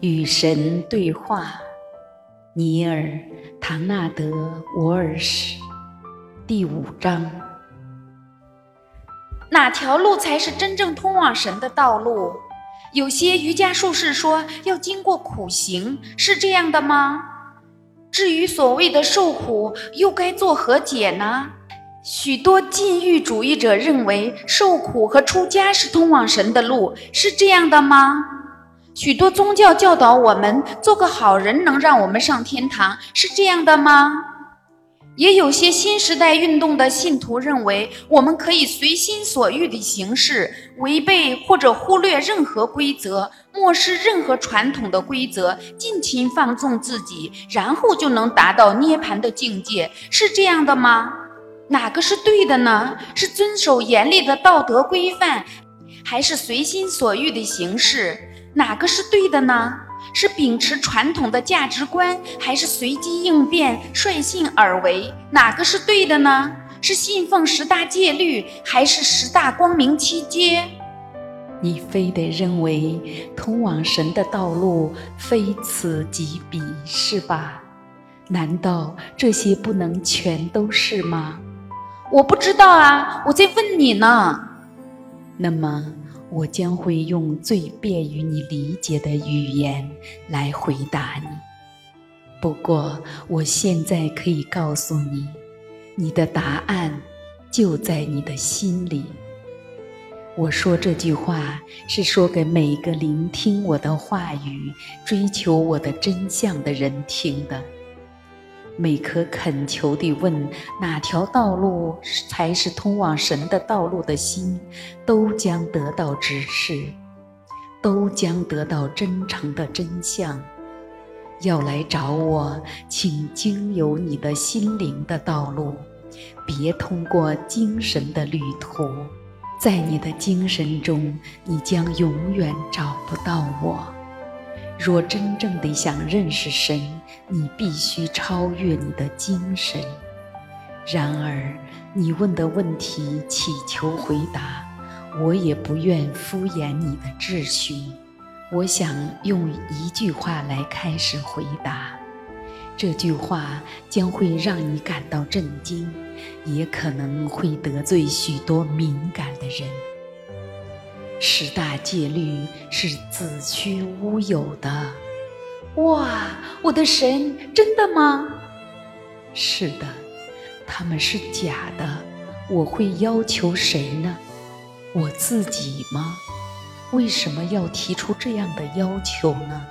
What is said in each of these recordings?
与神对话，尼尔·唐纳德·沃尔什，第五章。哪条路才是真正通往神的道路？有些瑜伽术士说要经过苦行，是这样的吗？至于所谓的受苦，又该作何解呢？许多禁欲主义者认为受苦和出家是通往神的路，是这样的吗？许多宗教教导我们做个好人能让我们上天堂，是这样的吗？也有些新时代运动的信徒认为，我们可以随心所欲地行事，违背或者忽略任何规则，漠视任何传统的规则，尽情放纵自己，然后就能达到涅槃的境界，是这样的吗？哪个是对的呢？是遵守严厉的道德规范，还是随心所欲的行事？哪个是对的呢？是秉持传统的价值观，还是随机应变、率性而为？哪个是对的呢？是信奉十大戒律，还是十大光明七阶？你非得认为通往神的道路非此即彼，是吧？难道这些不能全都是吗？我不知道啊，我在问你呢。那么。我将会用最便于你理解的语言来回答你。不过，我现在可以告诉你，你的答案就在你的心里。我说这句话是说给每一个聆听我的话语、追求我的真相的人听的。每颗恳求地问哪条道路才是通往神的道路的心，都将得到指示，都将得到真诚的真相。要来找我，请经由你的心灵的道路，别通过精神的旅途。在你的精神中，你将永远找不到我。若真正地想认识神，你必须超越你的精神。然而，你问的问题祈求回答，我也不愿敷衍你的质询。我想用一句话来开始回答，这句话将会让你感到震惊，也可能会得罪许多敏感的人。十大戒律是子虚乌有的。哇，我的神，真的吗？是的，他们是假的。我会要求谁呢？我自己吗？为什么要提出这样的要求呢？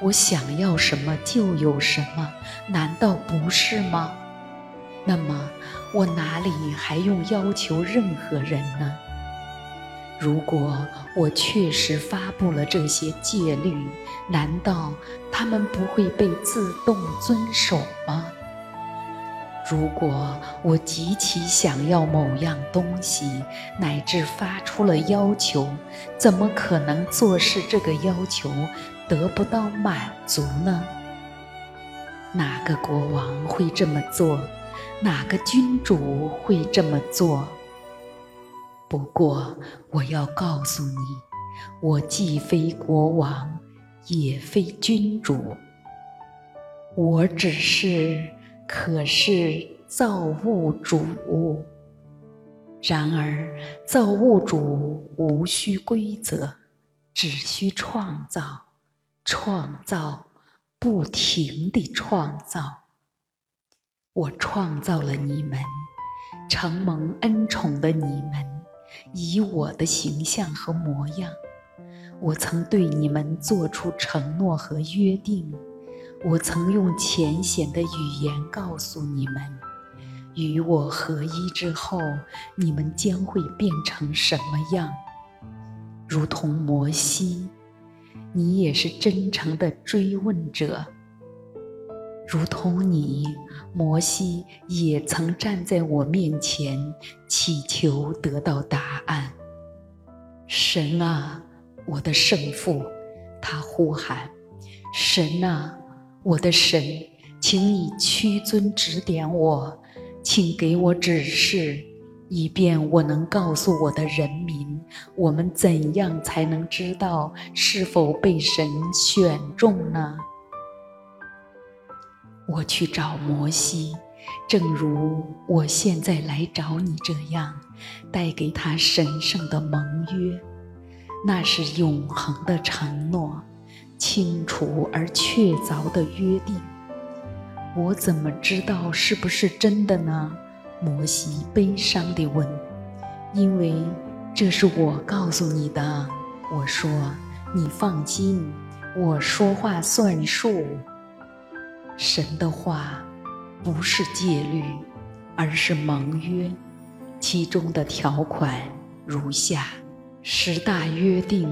我想要什么就有什么，难道不是吗？那么我哪里还用要求任何人呢？如果我确实发布了这些戒律，难道他们不会被自动遵守吗？如果我极其想要某样东西，乃至发出了要求，怎么可能做事这个要求得不到满足呢？哪个国王会这么做？哪个君主会这么做？不过，我要告诉你，我既非国王，也非君主，我只是可是造物主。然而，造物主无需规则，只需创造，创造，不停地创造。我创造了你们，承蒙恩宠的你们。以我的形象和模样，我曾对你们做出承诺和约定。我曾用浅显的语言告诉你们，与我合一之后，你们将会变成什么样？如同摩西，你也是真诚的追问者。如同你，摩西也曾站在我面前，祈求得到答案。神啊，我的圣父，他呼喊：“神啊，我的神，请你屈尊指点我，请给我指示，以便我能告诉我的人民，我们怎样才能知道是否被神选中呢？我去找摩西，正如我现在来找你这样，带给他神圣的盟约，那是永恒的承诺，清楚而确凿的约定。我怎么知道是不是真的呢？摩西悲伤地问：“因为这是我告诉你的。”我说：“你放心，我说话算数。”神的话不是戒律，而是盟约，其中的条款如下：十大约定，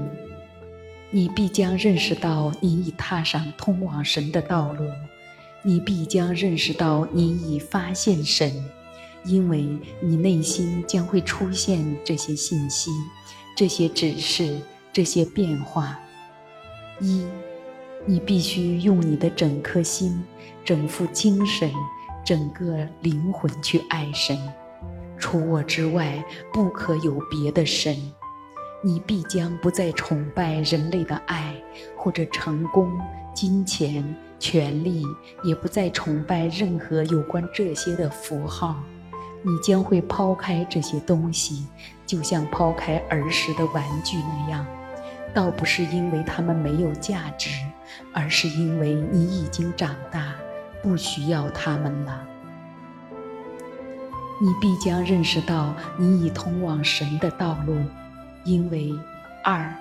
你必将认识到你已踏上通往神的道路，你必将认识到你已发现神，因为你内心将会出现这些信息、这些指示、这些变化。一你必须用你的整颗心、整副精神、整个灵魂去爱神，除我之外不可有别的神。你必将不再崇拜人类的爱或者成功、金钱、权力，也不再崇拜任何有关这些的符号。你将会抛开这些东西，就像抛开儿时的玩具那样。倒不是因为它们没有价值，而是因为你已经长大，不需要它们了。你必将认识到你已通往神的道路，因为二，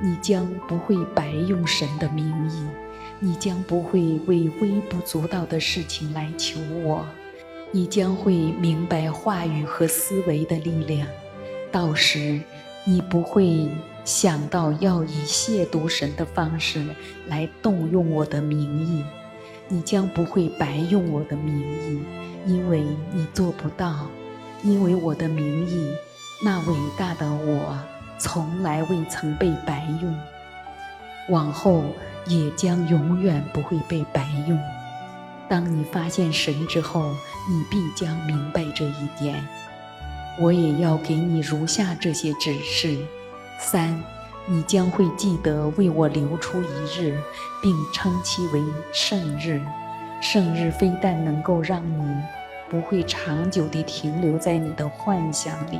你将不会白用神的名义，你将不会为微不足道的事情来求我，你将会明白话语和思维的力量，到时你不会。想到要以亵渎神的方式来动用我的名义，你将不会白用我的名义，因为你做不到，因为我的名义，那伟大的我，从来未曾被白用，往后也将永远不会被白用。当你发现神之后，你必将明白这一点。我也要给你如下这些指示。三，你将会记得为我留出一日，并称其为圣日。圣日非但能够让你不会长久地停留在你的幻想里，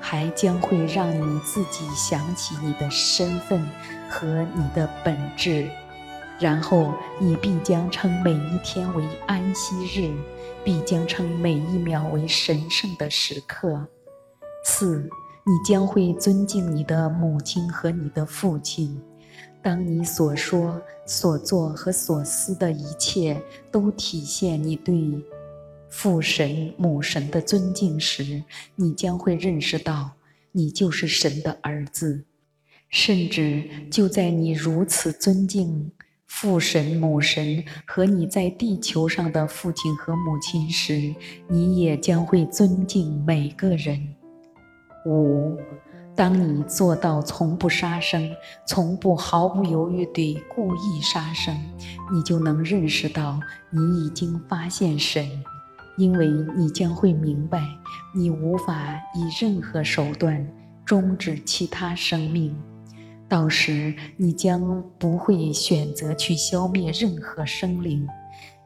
还将会让你自己想起你的身份和你的本质。然后你必将称每一天为安息日，必将称每一秒为神圣的时刻。四。你将会尊敬你的母亲和你的父亲。当你所说、所做和所思的一切都体现你对父神、母神的尊敬时，你将会认识到你就是神的儿子。甚至就在你如此尊敬父神、母神和你在地球上的父亲和母亲时，你也将会尊敬每个人。五，当你做到从不杀生，从不毫不犹豫地故意杀生，你就能认识到你已经发现神，因为你将会明白，你无法以任何手段终止其他生命。到时，你将不会选择去消灭任何生灵，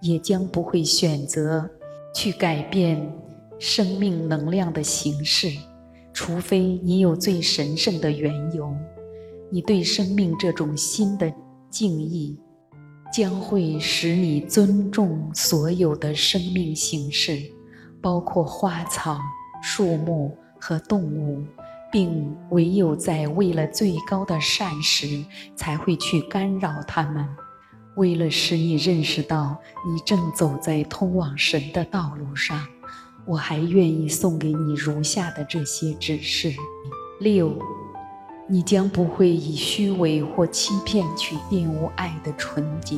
也将不会选择去改变生命能量的形式。除非你有最神圣的缘由，你对生命这种新的敬意，将会使你尊重所有的生命形式，包括花草、树木和动物，并唯有在为了最高的善时，才会去干扰它们。为了使你认识到你正走在通往神的道路上。我还愿意送给你如下的这些指示：六，你将不会以虚伪或欺骗去玷污爱的纯洁，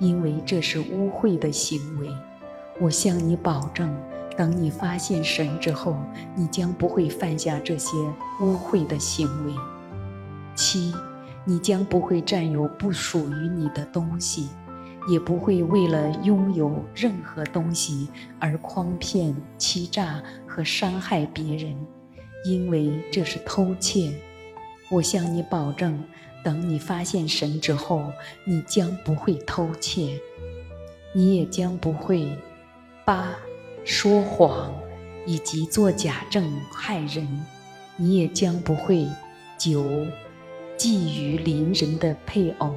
因为这是污秽的行为。我向你保证，等你发现神之后，你将不会犯下这些污秽的行为。七，你将不会占有不属于你的东西，也不会为了拥有任何东西而诓骗、欺诈和伤害别人，因为这是偷窃。我向你保证，等你发现神之后，你将不会偷窃，你也将不会八说谎以及做假证害人，你也将不会九觊觎邻人的配偶。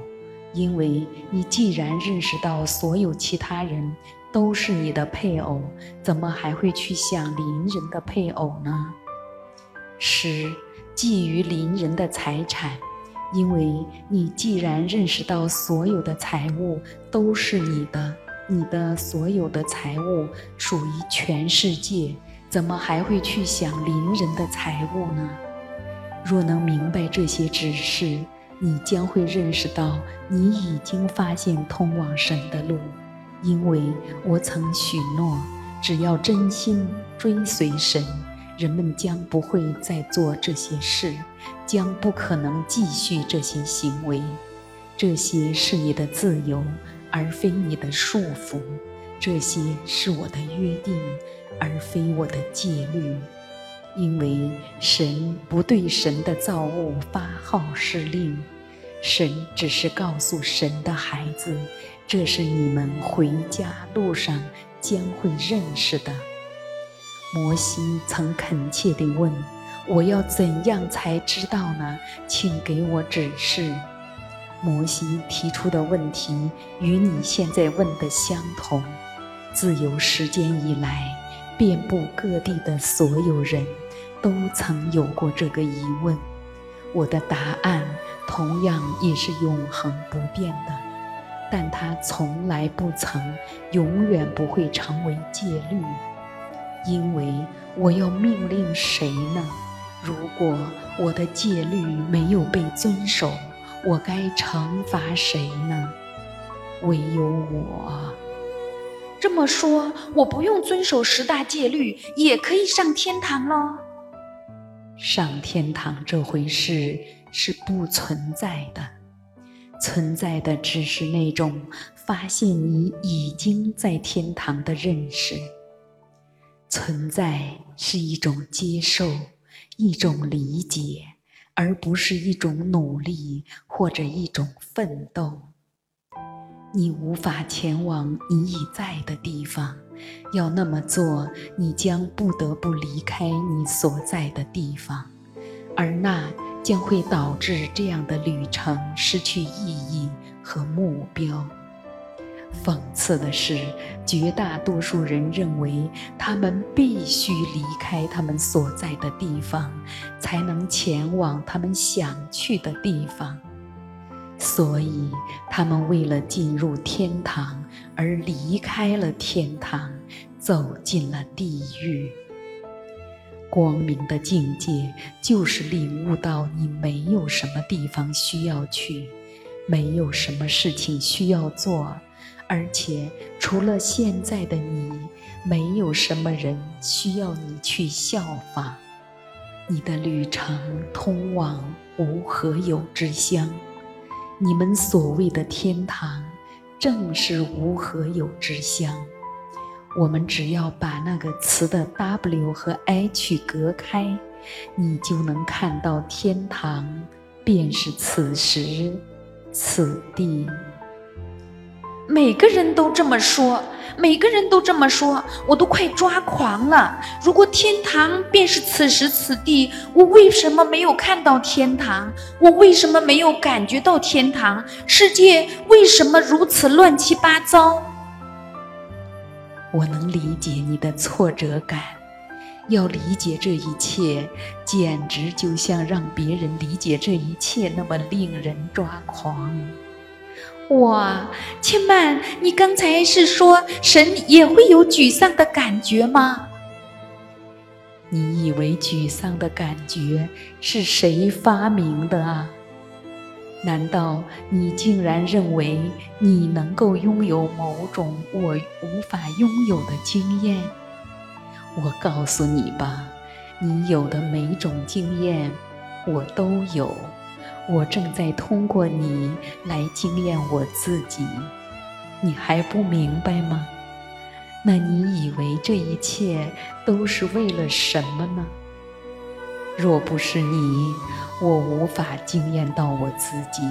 因为你既然认识到所有其他人都是你的配偶，怎么还会去想邻人的配偶呢？十，觊觎邻人的财产，因为你既然认识到所有的财物都是你的，你的所有的财物属于全世界，怎么还会去想邻人的财物呢？若能明白这些指示。你将会认识到，你已经发现通往神的路，因为我曾许诺，只要真心追随神，人们将不会再做这些事，将不可能继续这些行为。这些是你的自由，而非你的束缚；这些是我的约定，而非我的戒律。因为神不对神的造物发号施令，神只是告诉神的孩子，这是你们回家路上将会认识的。摩西曾恳切地问：“我要怎样才知道呢？请给我指示。”摩西提出的问题与你现在问的相同。自由时间以来，遍布各地的所有人。都曾有过这个疑问，我的答案同样也是永恒不变的，但它从来不曾，永远不会成为戒律，因为我要命令谁呢？如果我的戒律没有被遵守，我该惩罚谁呢？唯有我。这么说，我不用遵守十大戒律，也可以上天堂喽？上天堂这回事是不存在的，存在的只是那种发现你已经在天堂的认识。存在是一种接受，一种理解，而不是一种努力或者一种奋斗。你无法前往你已在的地方。要那么做，你将不得不离开你所在的地方，而那将会导致这样的旅程失去意义和目标。讽刺的是，绝大多数人认为他们必须离开他们所在的地方，才能前往他们想去的地方。所以，他们为了进入天堂而离开了天堂，走进了地狱。光明的境界就是领悟到你没有什么地方需要去，没有什么事情需要做，而且除了现在的你，没有什么人需要你去效仿。你的旅程通往无何有之乡。你们所谓的天堂，正是无和有之乡。我们只要把那个词的 W 和 H 隔开，你就能看到天堂便是此时此地。每个人都这么说。每个人都这么说，我都快抓狂了。如果天堂便是此时此地，我为什么没有看到天堂？我为什么没有感觉到天堂？世界为什么如此乱七八糟？我能理解你的挫折感，要理解这一切，简直就像让别人理解这一切那么令人抓狂。哇，千曼，你刚才是说神也会有沮丧的感觉吗？你以为沮丧的感觉是谁发明的啊？难道你竟然认为你能够拥有某种我无法拥有的经验？我告诉你吧，你有的每种经验，我都有。我正在通过你来惊艳我自己。你还不明白吗？那你以为这一切都是为了什么呢？若不是你，我无法惊艳到我自己。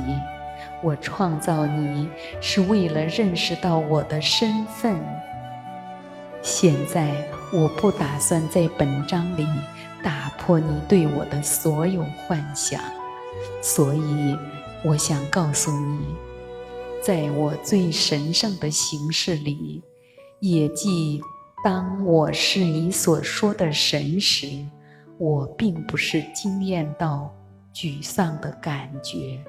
我创造你是为了认识到我的身份。现在我不打算在本章里打破你对我的所有幻想，所以我想告诉你，在我最神圣的形式里，也即当我是你所说的神时。我并不是惊艳到沮丧的感觉。